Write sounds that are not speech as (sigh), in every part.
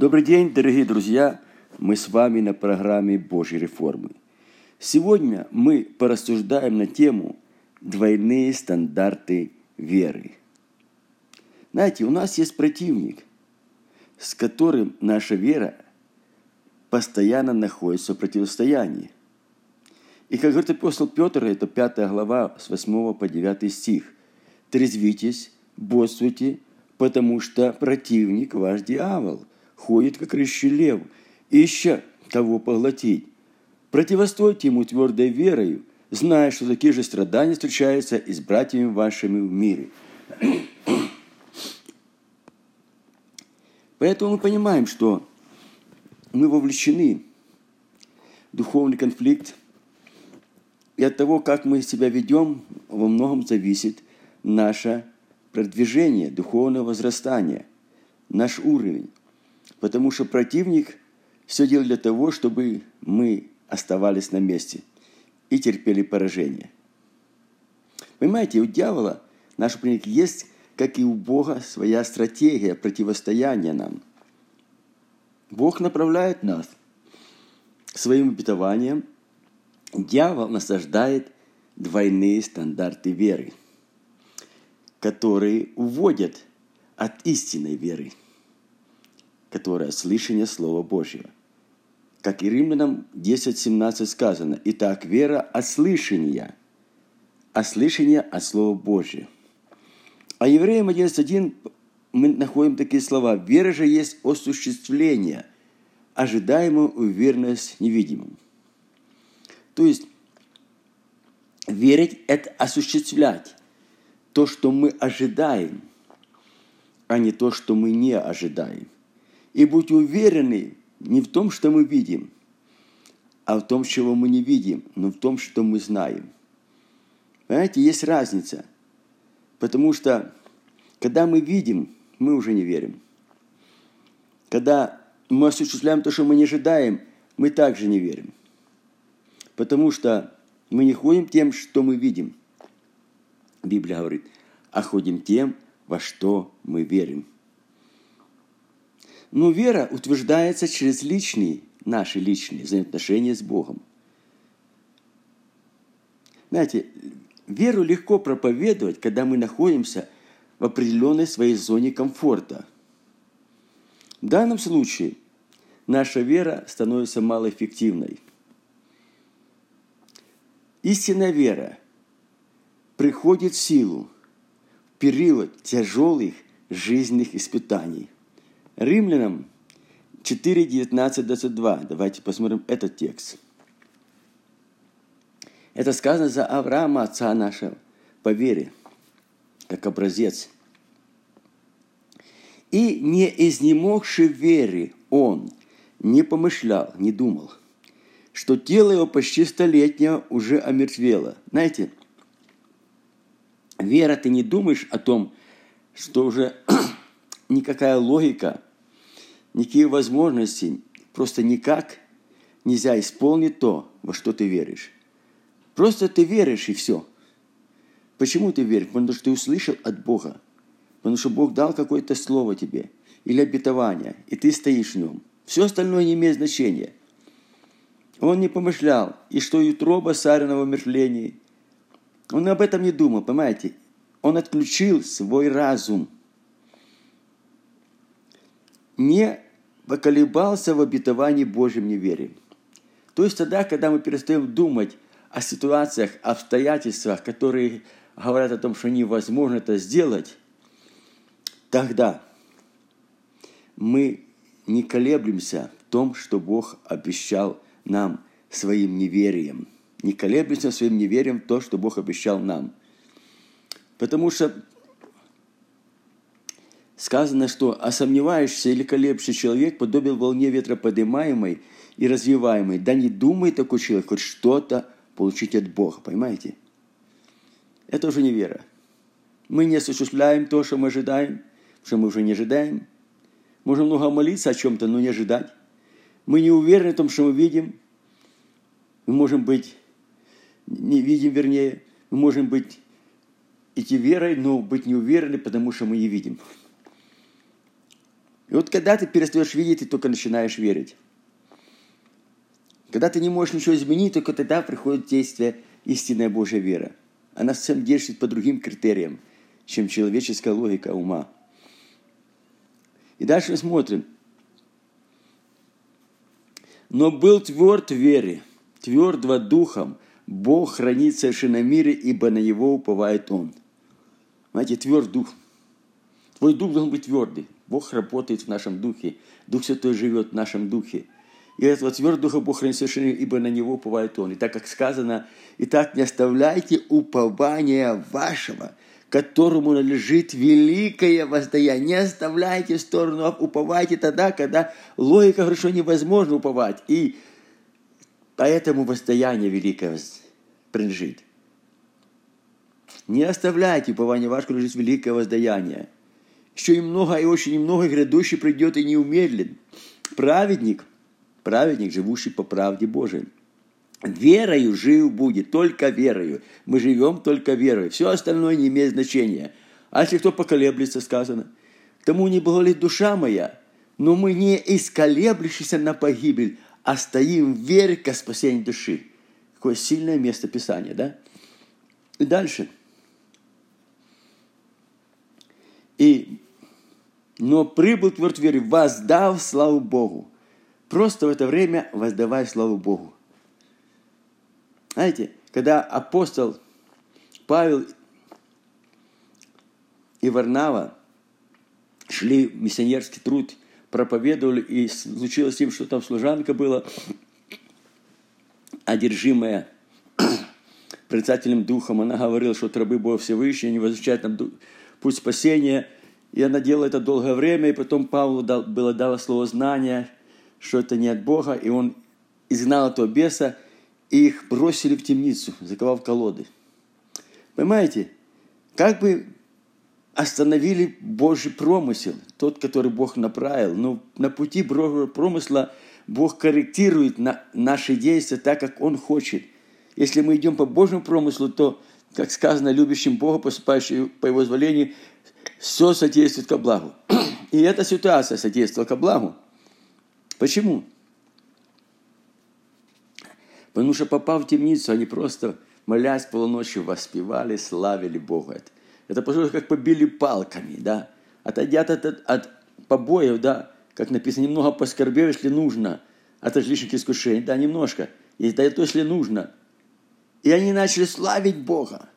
Добрый день, дорогие друзья! Мы с вами на программе Божьей реформы. Сегодня мы порассуждаем на тему «Двойные стандарты веры». Знаете, у нас есть противник, с которым наша вера постоянно находится в противостоянии. И как говорит апостол Петр, это 5 глава с 8 по 9 стих. «Трезвитесь, бодствуйте, потому что противник ваш дьявол ходит, как рыщий лев, ища кого поглотить. Противостойте ему твердой верою, зная, что такие же страдания встречаются и с братьями вашими в мире. (clears throat) Поэтому мы понимаем, что мы вовлечены в духовный конфликт, и от того, как мы себя ведем, во многом зависит наше продвижение, духовное возрастание, наш уровень. Потому что противник все делает для того, чтобы мы оставались на месте и терпели поражение. Понимаете, у дьявола, наш противник, есть, как и у Бога, своя стратегия противостояния нам. Бог направляет нас своим обетованием. Дьявол насаждает двойные стандарты веры – которые уводят от истинной веры, которая слышание Слова Божьего. Как и Римлянам 10.17 сказано, «Итак, вера от слышания, а слышание от Слова Божьего». А Евреям 11.1 мы находим такие слова. «Вера же есть осуществление, ожидаемую уверенность невидимым». То есть, верить – это осуществлять то, что мы ожидаем, а не то, что мы не ожидаем. И будь уверены не в том, что мы видим, а в том, чего мы не видим, но в том, что мы знаем. Понимаете, есть разница. Потому что, когда мы видим, мы уже не верим. Когда мы осуществляем то, что мы не ожидаем, мы также не верим. Потому что мы не ходим тем, что мы видим – Библия говорит, а ходим тем, во что мы верим. Но вера утверждается через личные, наши личные взаимоотношения с Богом. Знаете, веру легко проповедовать, когда мы находимся в определенной своей зоне комфорта. В данном случае наша вера становится малоэффективной. Истинная вера приходит в силу в период тяжелых жизненных испытаний. Римлянам 4, 19, 22. Давайте посмотрим этот текст. Это сказано за Авраама, отца нашего, по вере, как образец. И не изнемогший веры он не помышлял, не думал, что тело его почти столетнее уже омертвело. Знаете, Вера, ты не думаешь о том, что уже (clears throat) никакая логика, никакие возможности, просто никак нельзя исполнить то, во что ты веришь. Просто ты веришь и все. Почему ты веришь? Потому что ты услышал от Бога. Потому что Бог дал какое-то слово тебе или обетование, и ты стоишь в нем. Все остальное не имеет значения. Он не помышлял, и что утроба сарина в умершлении – он об этом не думал, понимаете? Он отключил свой разум. Не поколебался в обетовании Божьем неверии. То есть тогда, когда мы перестаем думать о ситуациях, обстоятельствах, которые говорят о том, что невозможно это сделать, тогда мы не колеблемся в том, что Бог обещал нам своим неверием – не колеблемся своим неверием в то, что Бог обещал нам. Потому что сказано, что осомневающийся или колеблющийся человек подобен волне ветра поднимаемой и развиваемой. Да не думай такой человек хоть что-то получить от Бога, понимаете? Это уже не вера. Мы не осуществляем то, что мы ожидаем, что мы уже не ожидаем. Можем много молиться о чем-то, но не ожидать. Мы не уверены в том, что мы видим. Мы можем быть не видим, вернее, мы можем быть идти верой, но быть не уверены, потому что мы не видим. И вот когда ты перестаешь видеть, ты только начинаешь верить. Когда ты не можешь ничего изменить, только тогда приходит действие истинная Божья вера. Она совсем действует по другим критериям, чем человеческая логика ума. И дальше мы смотрим. Но был тверд в вере, твердого духом, Бог хранит совершенно мире, ибо на Него уповает Он. Знаете, тверд дух. Твой дух должен быть твердый. Бог работает в нашем духе. Дух Святой живет в нашем духе. И этого твердого духа Бог хранит совершенно, ибо на него уповает Он. И так как сказано, так не оставляйте упования вашего, которому належит великое воздаяние. Не оставляйте в сторону, а уповайте тогда, когда логика что невозможно уповать. И поэтому воздаяние великое принадлежит. Не оставляйте упование ваше, лежит великое воздаяние. Еще и много, и очень много грядущий придет и не умедлен. Праведник, праведник, живущий по правде Божией. Верою жив будет, только верою. Мы живем только верою. Все остальное не имеет значения. А если кто поколеблется, сказано, тому не благолит душа моя, но мы не исколеблющиеся на погибель, а стоим в вере ко спасению души. Какое сильное место Писания, да? И дальше. И, но прибыл тверд вере, воздав славу Богу. Просто в это время воздавай славу Богу. Знаете, когда апостол Павел и Варнава шли в миссионерский труд, проповедовали, и случилось им, что там служанка была, одержимая прицательным духом. Она говорила, что рабы Бога Всевышнего, не возвращает нам путь спасения. И она делала это долгое время, и потом Павлу дал, было дало слово знания, что это не от Бога, и он изгнал этого беса, и их бросили в темницу, заковав колоды. Понимаете, как бы остановили Божий промысел, тот, который Бог направил. Но на пути Божьего промысла Бог корректирует на наши действия так, как Он хочет. Если мы идем по Божьему промыслу, то, как сказано, любящим Бога, поступающим по Его зволению, все содействует ко благу. (clears throat) И эта ситуация содействовала ко благу. Почему? Потому что попав в темницу, они просто, молясь полуночи, воспевали, славили Бога. Это, похоже, как побили палками, да. Отойдя от, от, от побоев, да, как написано, немного поскорбев, если нужно, от различных искушений, да, немножко, и да, то, если нужно. И они начали славить Бога.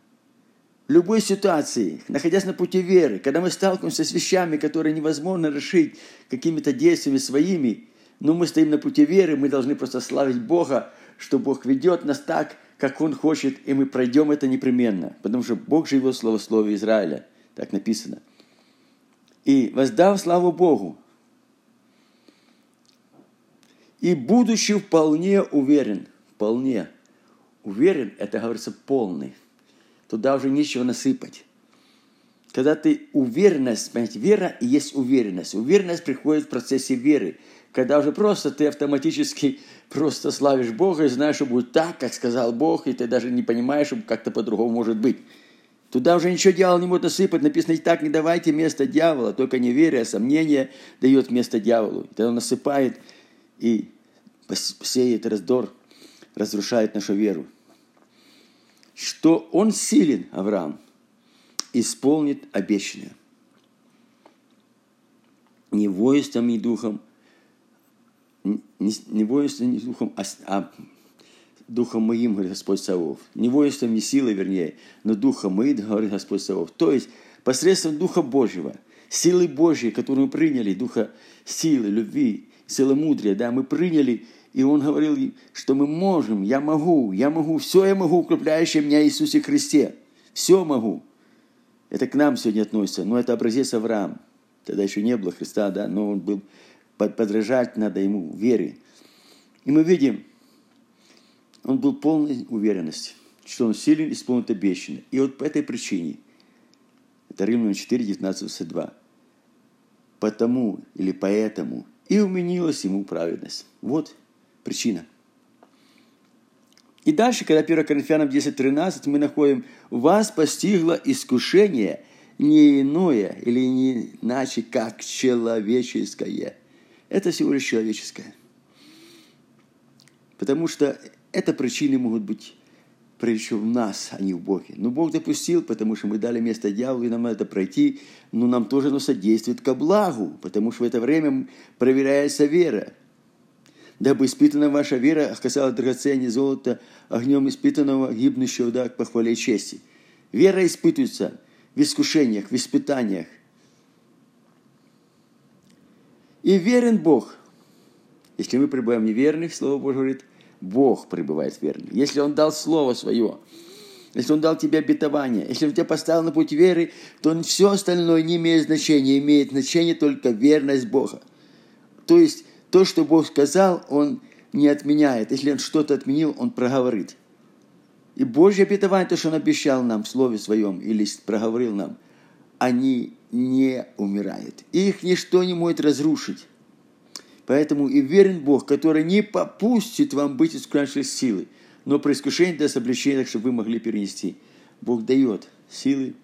Любой ситуации, находясь на пути веры, когда мы сталкиваемся с вещами, которые невозможно решить какими-то действиями своими, но мы стоим на пути веры, мы должны просто славить Бога, что Бог ведет нас так, как Он хочет, и мы пройдем это непременно, потому что Бог живет в словословии Израиля, так написано. И воздав славу Богу, и будучи вполне уверен, вполне уверен, это говорится полный, туда уже нечего насыпать. Когда ты уверенность, понимаете, вера и есть уверенность. Уверенность приходит в процессе веры когда уже просто ты автоматически просто славишь Бога и знаешь, что будет так, как сказал Бог, и ты даже не понимаешь, что как-то по-другому может быть. Туда уже ничего дьявол не может насыпать. Написано, и так не давайте место дьявола, только неверие, а сомнение дает место дьяволу. И тогда он насыпает и сеет раздор, разрушает нашу веру. Что он силен, Авраам, исполнит обещанное. Не воинством и духом, не, не воинством, не духом, а, а духом моим, говорит Господь Савов. Не воинством, не силой, вернее, но духом моим, говорит Господь Савов. То есть посредством Духа Божьего, силы Божьей, которую мы приняли, Духа силы, любви, силы мудрия, да, мы приняли, и Он говорил, что мы можем, я могу, я могу, все я могу, укрепляющее меня Иисусе Христе. Все могу. Это к нам сегодня относится, но это образец Авраам. Тогда еще не было Христа, да, но он был подражать надо ему вере. И мы видим, он был полной уверенности, что он силен исполнит обещанное. И вот по этой причине, это Римлянам 4, 19, 22, потому или поэтому и уменилась ему праведность. Вот причина. И дальше, когда 1 Коринфянам 10, 13, мы находим, вас постигло искушение не иное или не иначе, как человеческое. Это всего лишь человеческое. Потому что это причины могут быть прежде в нас, а не в Боге. Но Бог допустил, потому что мы дали место дьяволу, и нам надо пройти, но нам тоже оно содействует ко благу, потому что в это время проверяется вера. Дабы испытана ваша вера оказалась драгоценнее золота, огнем испытанного, гибнущего да, к похвале чести. Вера испытывается в искушениях, в испытаниях. И верен Бог. Если мы пребываем неверных, Слово Божье говорит, Бог пребывает верный. Если Он дал Слово Свое, если Он дал тебе обетование, если Он тебя поставил на путь веры, то все остальное не имеет значения. Имеет значение только верность Бога. То есть, то, что Бог сказал, Он не отменяет. Если Он что-то отменил, Он проговорит. И Божье обетование, то, что Он обещал нам в Слове Своем или проговорил нам, они не умирают. Их ничто не может разрушить. Поэтому и верен Бог, который не попустит вам быть искушающей силы, но при искушении даст облегчение, чтобы вы могли перенести. Бог дает силы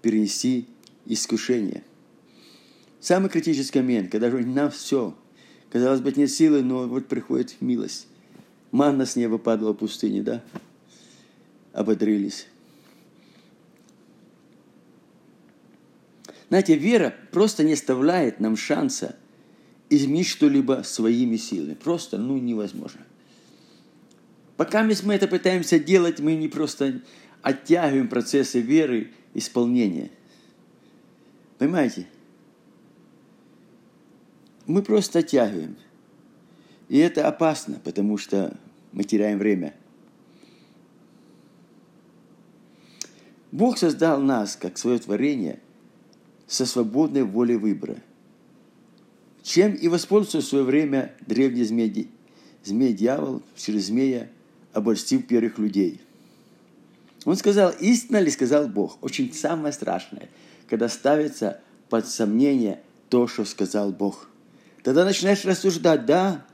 перенести искушение. Самый критический момент, когда же нам все, казалось бы, нет силы, но вот приходит милость. Манна с неба падала в пустыне, да? Ободрились. Знаете, вера просто не оставляет нам шанса – изменить что-либо своими силами. Просто, ну, невозможно. Пока мы это пытаемся делать, мы не просто оттягиваем процессы веры, исполнения. Понимаете? Мы просто оттягиваем. И это опасно, потому что мы теряем время. Бог создал нас, как свое творение, со свободной волей выбора – чем и воспользовался в свое время древний змей, змей-дьявол через змея, обольстив первых людей. Он сказал, истинно ли сказал Бог? Очень самое страшное, когда ставится под сомнение то, что сказал Бог. Тогда начинаешь рассуждать, да,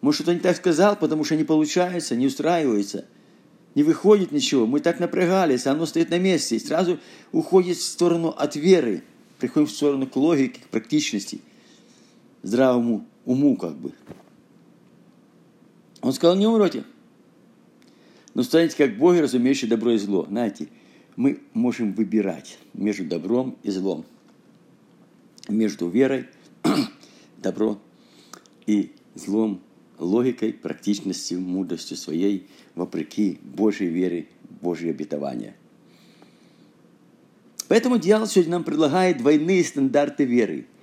может, что-то не так сказал, потому что не получается, не устраивается, не выходит ничего. Мы так напрягались, оно стоит на месте, и сразу уходит в сторону от веры, приходим в сторону к логике, к практичности здравому уму как бы. Он сказал, не умрете, но станете как боги, разумеющие добро и зло. Знаете, мы можем выбирать между добром и злом, между верой, добро и злом, логикой, практичностью, мудростью своей, вопреки Божьей вере, Божьей обетования. Поэтому дьявол сегодня нам предлагает двойные стандарты веры –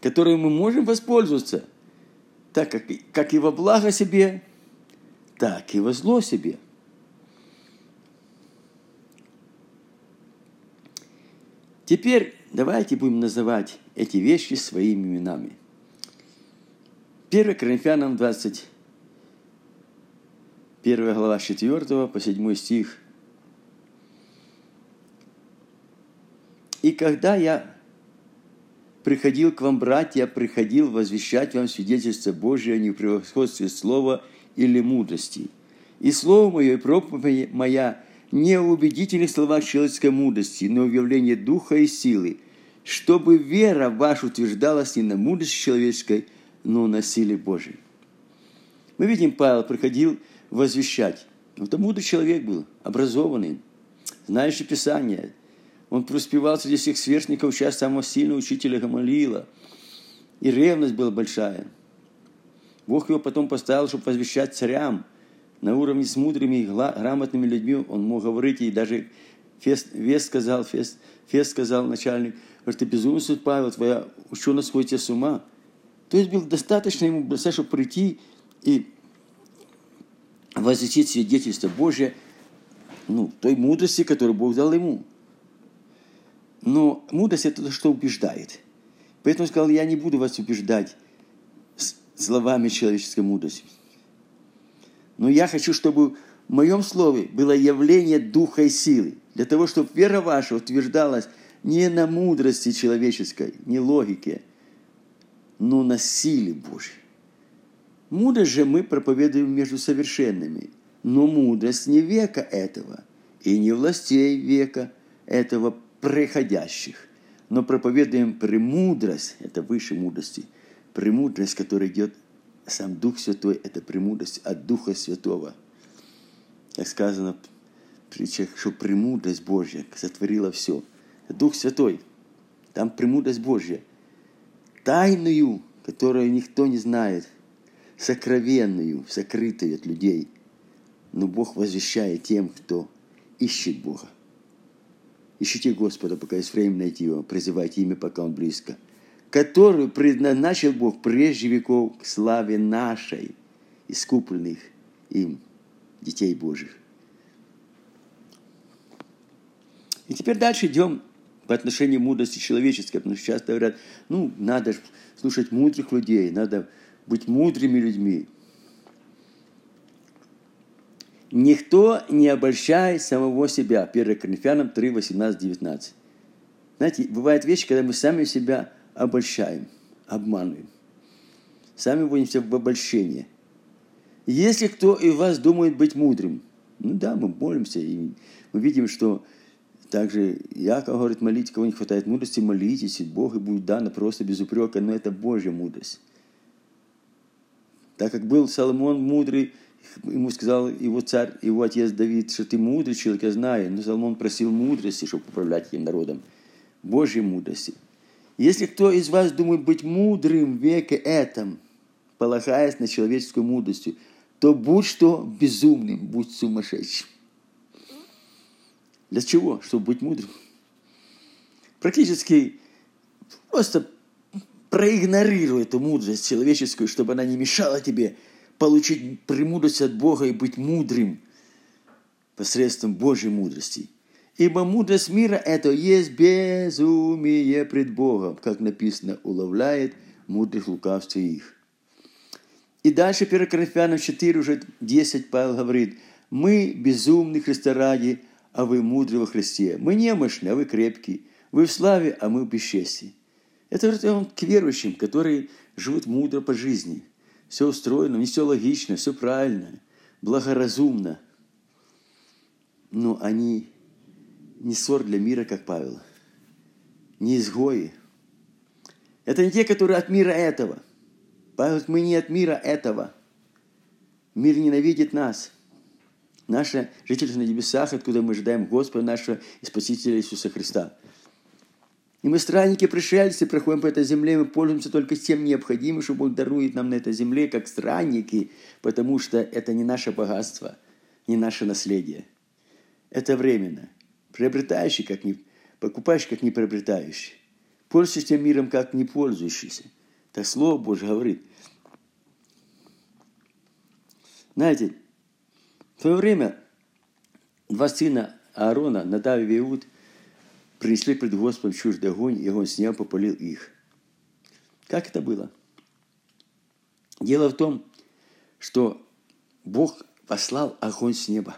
которой мы можем воспользоваться, так как, как и во благо себе, так и во зло себе. Теперь давайте будем называть эти вещи своими именами. 1 Коринфянам 20, 1 глава 4 по 7 стих. «И когда я приходил к вам, братья, приходил возвещать вам свидетельство Божие не в превосходстве слова или мудрости. И слово мое, и проповедь моя не в убедительных словах человеческой мудрости, но в явлении духа и силы, чтобы вера ваша утверждалась не на мудрости человеческой, но на силе Божией. Мы видим, Павел приходил возвещать. Это мудрый человек был, образованный, знающий Писание, он преуспевал среди всех сверстников, часть самого сильного учителя Гамалиила. И ревность была большая. Бог его потом поставил, чтобы возвещать царям. На уровне с мудрыми и грамотными людьми он мог говорить, и даже Фест, Вест сказал, Фест, Фест сказал начальник, что ты безумный Павел, твоя ученость сходит с ума. То есть было достаточно ему, чтобы прийти и возвестить свидетельство Божье, ну, той мудрости, которую Бог дал ему. Но мудрость – это то, что убеждает. Поэтому он сказал, я не буду вас убеждать словами человеческой мудрости. Но я хочу, чтобы в моем слове было явление духа и силы, для того, чтобы вера ваша утверждалась не на мудрости человеческой, не логике, но на силе Божьей. Мудрость же мы проповедуем между совершенными, но мудрость не века этого, и не властей века – этого приходящих. Но проповедуем премудрость, это выше мудрости, премудрость, которая идет сам Дух Святой, это премудрость от Духа Святого. Как сказано в притчах, что премудрость Божья сотворила все. Дух Святой, там премудрость Божья. Тайную, которую никто не знает, сокровенную, сокрытую от людей. Но Бог возвещает тем, кто ищет Бога. Ищите Господа, пока есть время найти Его, призывайте имя, пока Он близко. Которую предназначил Бог прежде веков к славе нашей, искупленных им, детей Божьих. И теперь дальше идем по отношению мудрости человеческой, потому что часто говорят, ну, надо слушать мудрых людей, надо быть мудрыми людьми. Никто не обольщает самого себя. 1 Коринфянам 3, 18, 19. Знаете, бывают вещи, когда мы сами себя обольщаем, обманываем. Сами вводимся в обольщение. Если кто из вас думает быть мудрым, ну да, мы молимся, и мы видим, что также Яков говорит, молитесь, кого не хватает мудрости, молитесь, и Бог и будет дано просто без упрека, но это Божья мудрость. Так как был Соломон мудрый, ему сказал его царь, его отец Давид, что ты мудрый человек, я знаю. Но Соломон просил мудрости, чтобы управлять этим народом. Божьей мудрости. Если кто из вас думает быть мудрым в веке этом, полагаясь на человеческую мудрость, то будь что безумным, будь сумасшедшим. Для чего? Чтобы быть мудрым. Практически просто проигнорируй эту мудрость человеческую, чтобы она не мешала тебе – получить премудрость от Бога и быть мудрым посредством Божьей мудрости. Ибо мудрость мира это есть безумие пред Богом, как написано, уловляет мудрых лукавстве их. И дальше 1 Коринфянам 4, уже 10 Павел говорит, мы безумны Христа ради, а вы мудры во Христе. Мы немощны, а вы крепкие. Вы в славе, а мы в бесчестии. Это он к верующим, которые живут мудро по жизни – все устроено, не все логично, все правильно, благоразумно. Но они не ссор для мира, как Павел, не изгои. Это не те, которые от мира этого. Павел, мы не от мира этого. Мир ненавидит нас. Наше жительство на небесах, откуда мы ожидаем Господа нашего и Спасителя Иисуса Христа – и мы странники, пришельцы, проходим по этой земле, мы пользуемся только тем необходимым, что Бог дарует нам на этой земле, как странники, потому что это не наше богатство, не наше наследие. Это временно. Приобретающий, как не покупающий, как не приобретающий. Пользуешься миром, как не пользующийся. Так Слово Божье говорит. Знаете, в свое время два сына Аарона, Надав и Иуд – принесли пред Господом чуждый огонь, и он с неба попалил их. Как это было? Дело в том, что Бог послал огонь с неба.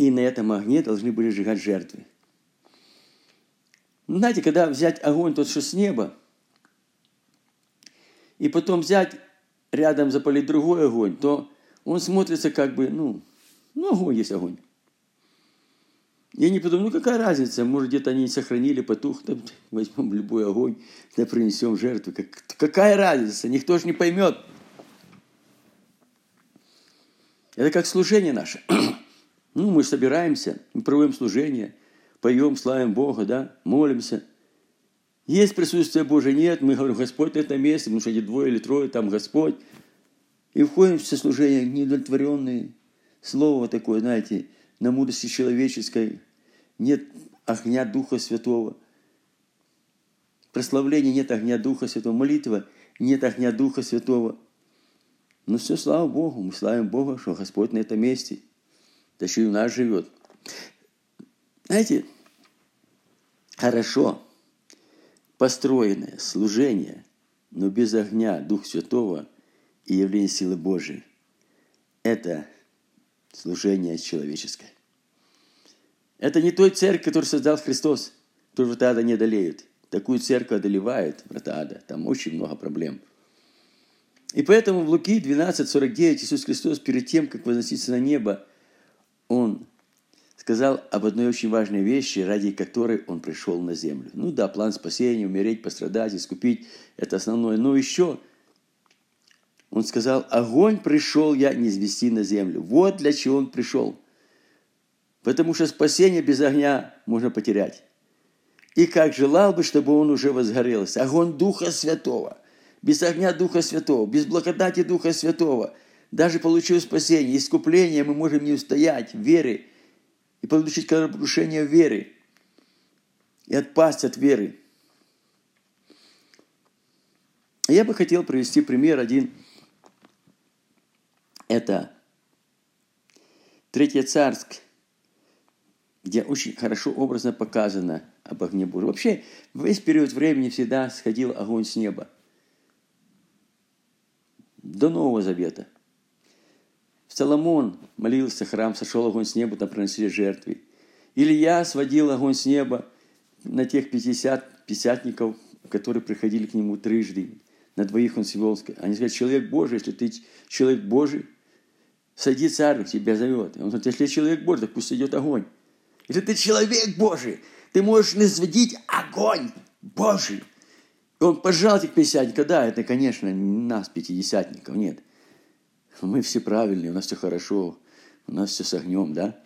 И на этом огне должны были сжигать жертвы. Знаете, когда взять огонь тот, что с неба, и потом взять рядом запалить другой огонь, то он смотрится как бы, ну, ну огонь есть огонь. Я не подумал, ну какая разница, может где-то они сохранили, потух, там, (laughs) возьмем любой огонь, да принесем жертву. Как, какая разница, никто же не поймет. Это как служение наше. (clears throat) ну, мы собираемся, мы проводим служение, поем, славим Бога, да, молимся. Есть присутствие Божие, нет, мы говорим, Господь на этом месте, потому что эти двое или трое, там Господь. И входим в все служение неудовлетворенные. Слово такое, знаете, на мудрости человеческой, нет огня Духа Святого. Прославление нет огня Духа Святого. Молитва нет огня Духа Святого. Но все, слава Богу, мы славим Бога, что Господь на этом месте. Да еще и у нас живет. Знаете, хорошо построенное служение, но без огня Духа Святого и явления силы Божией – это – служение человеческое. Это не той церковь, которую создал Христос, которую врата ада не одолеют. Такую церковь одолевает врата ада. Там очень много проблем. И поэтому в Луки 12:49 Иисус Христос перед тем, как возноситься на небо, Он сказал об одной очень важной вещи, ради которой он пришел на землю. Ну да, план спасения, умереть, пострадать, искупить – это основное. Но еще он сказал, огонь пришел я не извести на землю. Вот для чего он пришел. Потому что спасение без огня можно потерять. И как желал бы, чтобы он уже возгорелся. Огонь Духа Святого. Без огня Духа Святого, без благодати Духа Святого. Даже получив спасение, искупление, мы можем не устоять в вере и получить разрушение веры и отпасть от веры. Я бы хотел привести пример один. Это Третье Царск, где очень хорошо образно показано об огне Божьем. Вообще, весь период времени всегда сходил огонь с неба. До Нового Завета – Соломон молился, храм сошел огонь с неба, там приносили жертвы. Илья сводил огонь с неба на тех 50 пятидесятников, которые приходили к нему трижды. На двоих он свел. Они сказали, человек Божий, если ты человек Божий, сойди царь, тебя зовет. Он говорит, если человек Божий, так пусть идет огонь. Если ты человек Божий, ты можешь насводить огонь Божий. И он пожал этих пятидесятников. Да, это, конечно, не нас, пятидесятников, нет мы все правильные, у нас все хорошо, у нас все с огнем, да?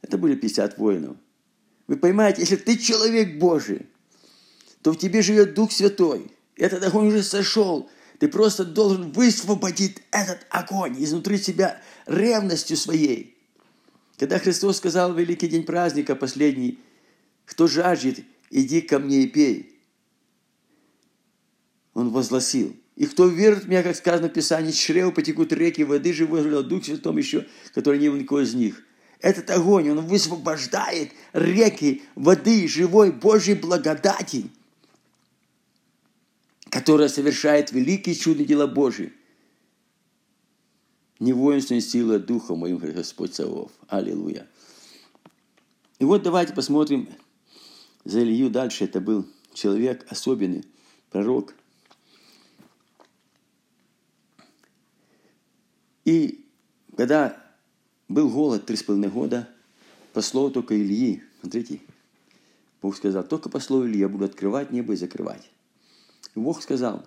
Это были 50 воинов. Вы понимаете, если ты человек Божий, то в тебе живет Дух Святой. Этот огонь уже сошел. Ты просто должен высвободить этот огонь изнутри себя ревностью своей. Когда Христос сказал в Великий день праздника, последний, кто жаждет, иди ко мне и пей. Он возгласил, и кто верит в меня, как сказано в Писании, чрево потекут реки воды живой, Дух Святом еще, который не был никого из них. Этот огонь, он высвобождает реки воды живой Божьей благодати, которая совершает великие чудные дела Божьи. Не воинственной силой, а Духа моим, Господь Савов. Аллилуйя. И вот давайте посмотрим за Илью дальше. Это был человек особенный, пророк – И когда был голод три с половиной года, по слову только Ильи, смотрите, Бог сказал, только по слову Ильи я буду открывать небо и закрывать. И Бог сказал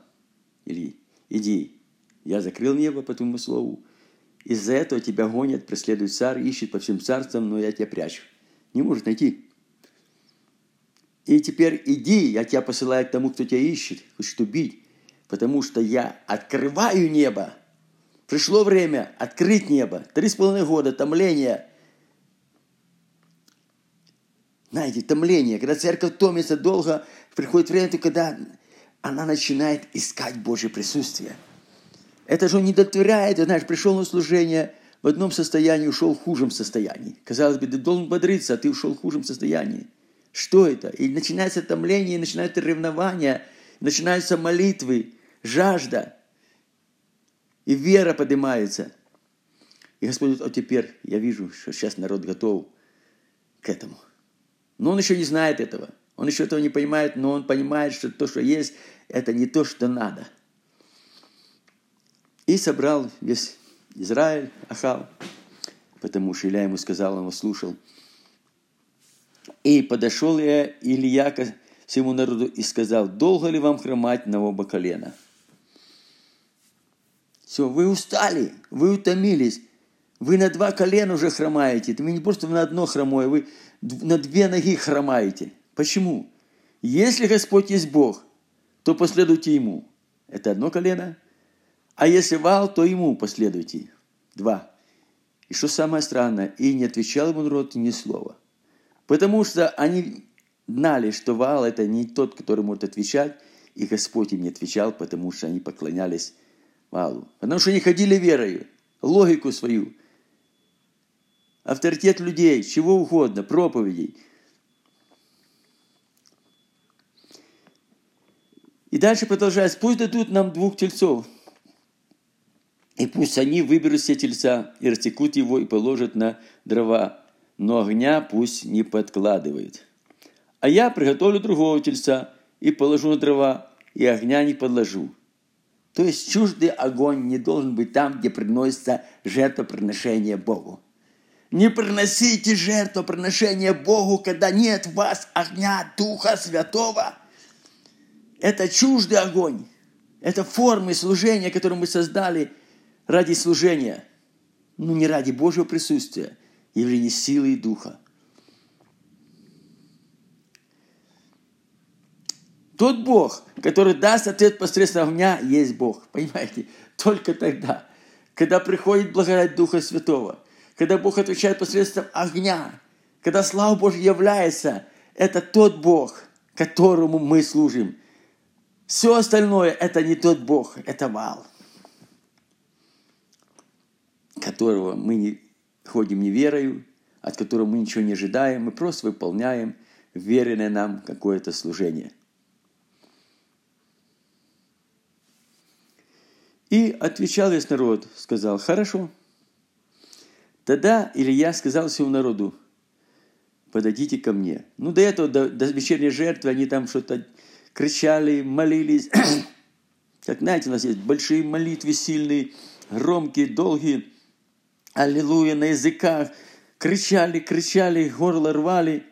Ильи, иди, я закрыл небо по твоему слову, из-за этого тебя гонят, преследует царь, ищет по всем царствам, но я тебя прячу. Не может найти. И теперь иди, я тебя посылаю к тому, кто тебя ищет, хочет убить, потому что я открываю небо, Пришло время открыть небо. Три с половиной года томления. Знаете, томление. Когда церковь томится долго, приходит время, когда она начинает искать Божье присутствие. Это же он не дотворяет. Знаешь, пришел на служение в одном состоянии, ушел в хужем состоянии. Казалось бы, ты должен бодриться, а ты ушел в хужем состоянии. Что это? И начинается томление, и начинается ревнование, начинаются молитвы, жажда и вера поднимается. И Господь говорит, вот теперь я вижу, что сейчас народ готов к этому. Но он еще не знает этого. Он еще этого не понимает, но он понимает, что то, что есть, это не то, что надо. И собрал весь Израиль, Ахав, потому что Илья ему сказал, он его слушал. И подошел я Илья к всему народу и сказал, долго ли вам хромать на оба колена – все, вы устали, вы утомились. Вы на два колена уже хромаете. Вы не просто на одно хромое, вы на две ноги хромаете. Почему? Если Господь есть Бог, то последуйте Ему. Это одно колено. А если вал, то Ему последуйте. Два. И что самое странное, и не отвечал ему народ ни слова. Потому что они знали, что Ваал – это не тот, который может отвечать, и Господь им не отвечал, потому что они поклонялись Валу. Потому что они ходили верою, логику свою, авторитет людей, чего угодно, проповедей. И дальше продолжается, пусть дадут нам двух тельцов, и пусть они выберут все тельца и растекут его и положат на дрова, но огня пусть не подкладывает. А я приготовлю другого тельца и положу на дрова, и огня не подложу. То есть чуждый огонь не должен быть там, где приносится жертвоприношение Богу. Не приносите жертвоприношение Богу, когда нет в вас огня Духа Святого. Это чуждый огонь. Это формы служения, которые мы создали ради служения. Но не ради Божьего присутствия, явления силы и Духа. Тот Бог, который даст ответ посредством огня, есть Бог. Понимаете? Только тогда, когда приходит благодать Духа Святого, когда Бог отвечает посредством огня, когда слава Божья является, это тот Бог, которому мы служим. Все остальное – это не тот Бог, это Вал, которого мы не, ходим не верою, от которого мы ничего не ожидаем, мы просто выполняем веренное нам какое-то служение – И отвечал весь народ, сказал, хорошо. Тогда Илья сказал всему народу, подойдите ко мне. Ну, до этого, до, до вечерней жертвы, они там что-то кричали, молились. (coughs) Как знаете, у нас есть большие молитвы сильные, громкие, долгие. Аллилуйя на языках. Кричали, кричали, горло рвали.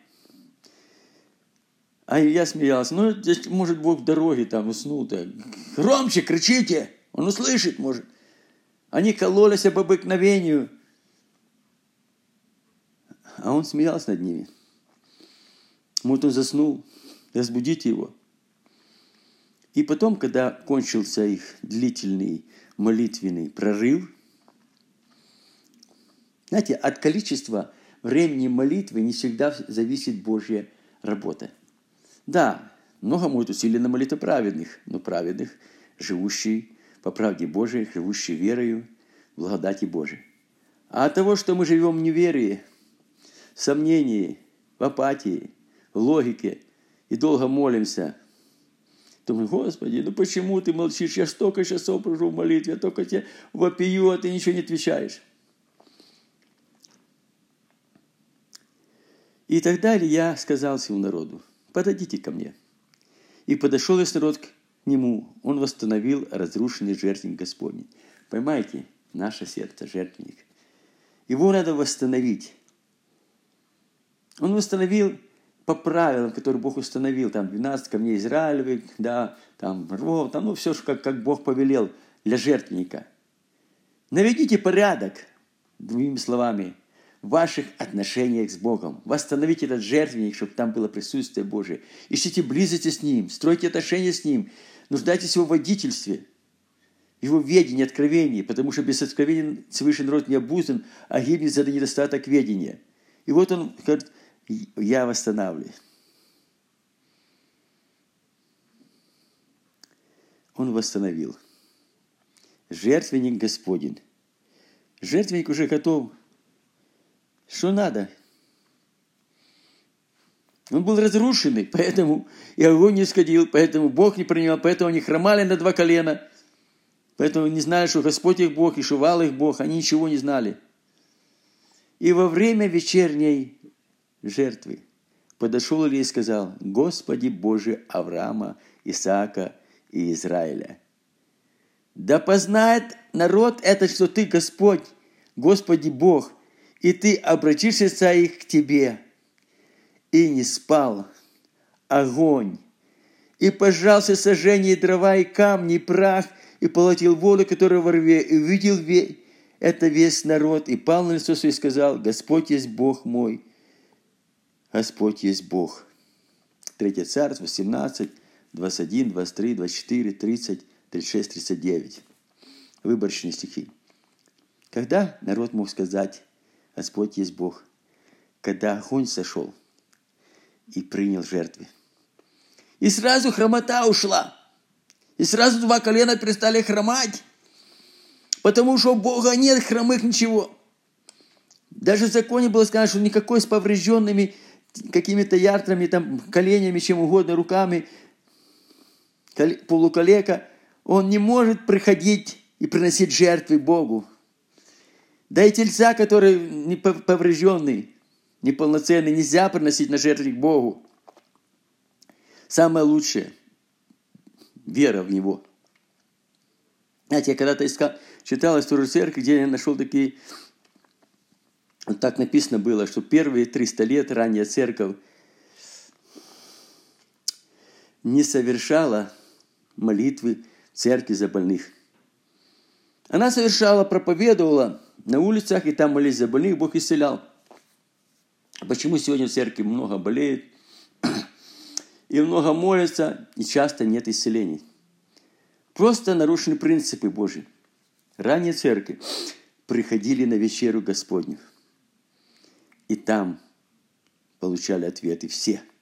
А я смеялся. Ну, здесь, может, Бог в дороге там уснул-то. Громче кричите! Он услышит, может. Они кололись об обыкновению. А он смеялся над ними. Вот он заснул. Разбудите его. И потом, когда кончился их длительный молитвенный прорыв, знаете, от количества времени молитвы не всегда зависит Божья работа. Да, много будет усилий на молитву праведных, но праведных, живущий по правде Божией, живущий верою, благодати Божией. А от того, что мы живем в неверии, в сомнении, в апатии, в логике и долго молимся, думаю, Господи, ну почему ты молчишь? Я столько часов прожил в молитве, я только тебе вопию, а ты ничего не отвечаешь. И тогда я сказал всему народу, подойдите ко мне. И подошел весь народ нему он восстановил разрушенный жертвенник Господний. Понимаете, наше сердце, жертвенник. Его надо восстановить. Он восстановил по правилам, которые Бог установил, там 12 камней Израилевых, да, там рвов, там, ну, все, как, как Бог повелел для жертвенника. Наведите порядок, другими словами, в ваших отношениях с Богом. Восстановите этот жертвенник, чтобы там было присутствие Божие. Ищите близости с Ним, стройте отношения с Ним, Нуждайтесь в его водительстве, его ведении, откровении, потому что без откровения свыше народ не обузан, а гибнет за недостаток ведения. И вот он говорит, я восстанавливаю. Он восстановил. Жертвенник Господень. Жертвенник уже готов. Что надо? Он был разрушенный, поэтому и огонь не сходил, поэтому Бог не принимал, поэтому они хромали на два колена, поэтому не знали, что Господь их Бог и шувал их Бог, они ничего не знали. И во время вечерней жертвы подошел Илья и сказал, «Господи Боже Авраама, Исаака и Израиля, да познает народ это, что Ты Господь, Господи Бог, и Ты обратишься их к Тебе» и не спал огонь, и пожался сожжение дрова и камни, и прах, и полотил воду, которая во рве, и увидел ве... это весь народ, и пал на лицо и сказал, Господь есть Бог мой, Господь есть Бог. Третье царство, 17, 21, 23, 24, 30, 36, 39. Выборочные стихи. Когда народ мог сказать, Господь есть Бог? Когда огонь сошел – и принял жертвы. И сразу хромота ушла. И сразу два колена перестали хромать. Потому что у Бога нет хромых ничего. Даже в законе было сказано, что никакой с поврежденными какими-то яртрами, там, коленями, чем угодно, руками, полуколека, он не может приходить и приносить жертвы Богу. Да и тельца, который поврежденный, неполноценный, нельзя приносить на жертвенник Богу. Самое лучшее – вера в Него. Знаете, я когда-то искал, читал историю церкви, где я нашел такие Вот так написано было, что первые 300 лет ранняя церковь не совершала молитвы церкви за больных. Она совершала, проповедовала на улицах, и там молились за больных, Бог исцелял. Почему сегодня в церкви много болеет, и много молятся, и часто нет исцелений? Просто нарушены принципы Божьи. Ранее церкви приходили на вечеру Господню, и там получали ответы все –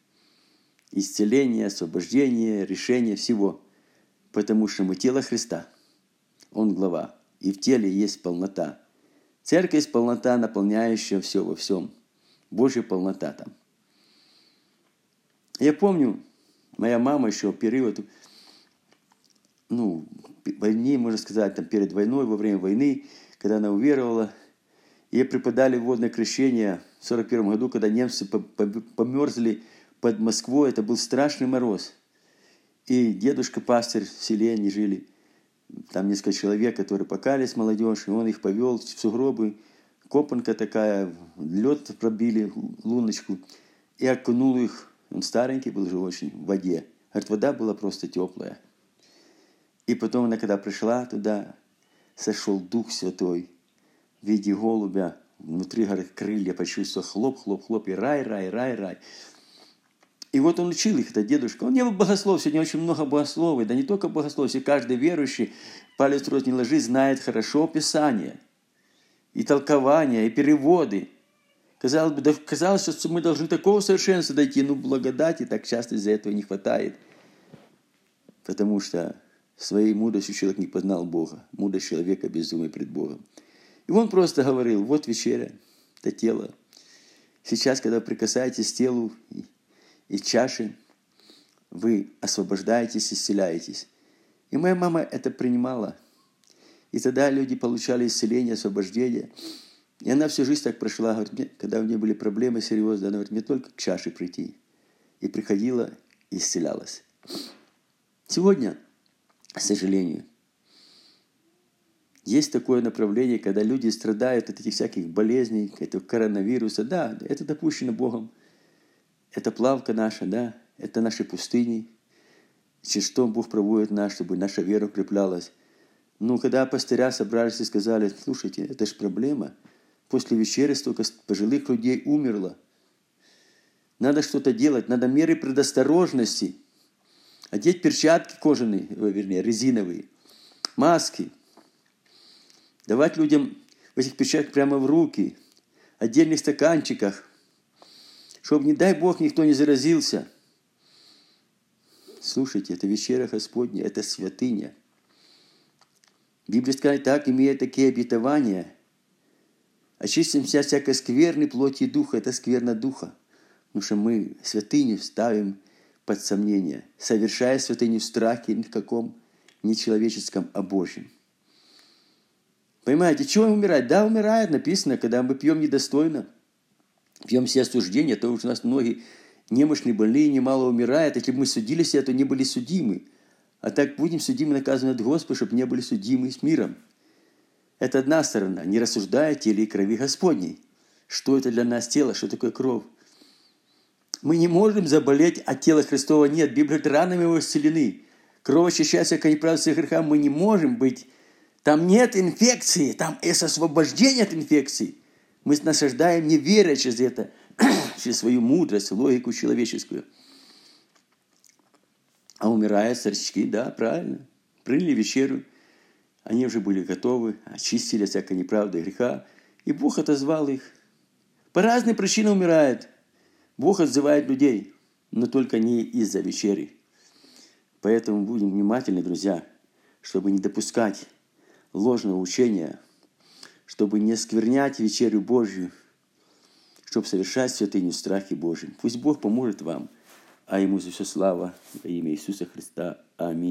исцеление, освобождение, решение всего. Потому что мы тело Христа. Он глава. И в теле есть полнота. Церковь полнота, наполняющая все во всем. Божья полнота там. Я помню, моя мама еще в период, ну, войны, можно сказать, там перед войной, во время войны, когда она уверовала, ей преподали водное крещение в 41 году, когда немцы померзли под Москвой, это был страшный мороз. И дедушка, пастырь в селе, они жили, там несколько человек, которые покались, молодежь, и он их повел в сугробы, копанка такая, лед пробили, луночку, и окунул их, он старенький был же очень, в воде. Говорит, вода была просто теплая. И потом она, когда пришла туда, сошел Дух Святой в виде голубя, внутри, говорит, крылья почувствовал, хлоп, хлоп, хлоп, и рай, рай, рай, рай. И вот он учил их, это дедушка. Он не был богослов, сегодня очень много богословов. Да не только богослов, каждый верующий, палец в рот не ложи, знает хорошо Писание. И толкования, и переводы. Казалось бы, да, казалось, что мы должны такого совершенства дойти, но благодати так часто из-за этого не хватает. Потому что своей мудростью человек не познал Бога. Мудрость человека безумие пред Богом. И он просто говорил, вот вечеря, это тело. Сейчас, когда прикасаетесь к телу, и чаши, вы освобождаетесь, исцеляетесь. И моя мама это принимала. И тогда люди получали исцеление, освобождение. И она всю жизнь так прошла. Говорит, мне, когда у нее были проблемы серьезные, она говорит, мне только к чаше прийти. И приходила и исцелялась. Сегодня, к сожалению, есть такое направление, когда люди страдают от этих всяких болезней, этого коронавируса. Да, это допущено Богом – это плавка наша, да, это наши пустыни, через что Бог проводит нас, чтобы наша вера укреплялась. Ну, когда пастыря собрались и сказали, слушайте, это же проблема. После вечери столько пожилых людей умерло. Надо что-то делать, надо меры предосторожности. Одеть перчатки кожаные, вернее, резиновые, маски. Давать людям в этих перчатках прямо в руки, отдельных стаканчиках – чтобы, не дай Бог, никто не заразился. Слушайте, это вечера Господня, это святыня. Библия сказала так, имея такие обетования, очистимся всякой скверной плоти и духа, это скверна духа. Потому что мы святыню ставим под сомнение, совершая святыню в страхе ни в каком, не человеческом, а Божьем. Понимаете, чего умирать? Да, умирает, написано, когда мы пьем недостойно – пьем все осуждения, то уж у нас многие немощные, больные, немало умирают. Если бы мы судили себя, то не были судимы. А так будем судимы, наказаны от Господа, чтобы не были судимы с миром. Это одна сторона, не рассуждая теле и крови Господней. Что это для нас тело, что такое кровь? Мы не можем заболеть, а тела Христова нет. Библия ранами его исцелены. Кровь очищает всякое неправедство греха. Мы не можем быть. Там нет инфекции, там есть освобождение от инфекции. Мы насаждаем не веря через это, (clears throat) через свою мудрость, логику человеческую. А умирая старички, да, правильно, приняли вечеру, они уже были готовы, очистили всякой неправды и греха, и Бог отозвал их. По разным причинам умирает. Бог отзывает людей, но только не из-за вечери. Поэтому будем внимательны, друзья, чтобы не допускать ложного учения – чтобы не сквернять вечерю Божью, чтобы совершать святыню в страхе Божьем. Пусть Бог поможет вам, а Ему за все слава во имя Иисуса Христа. Аминь.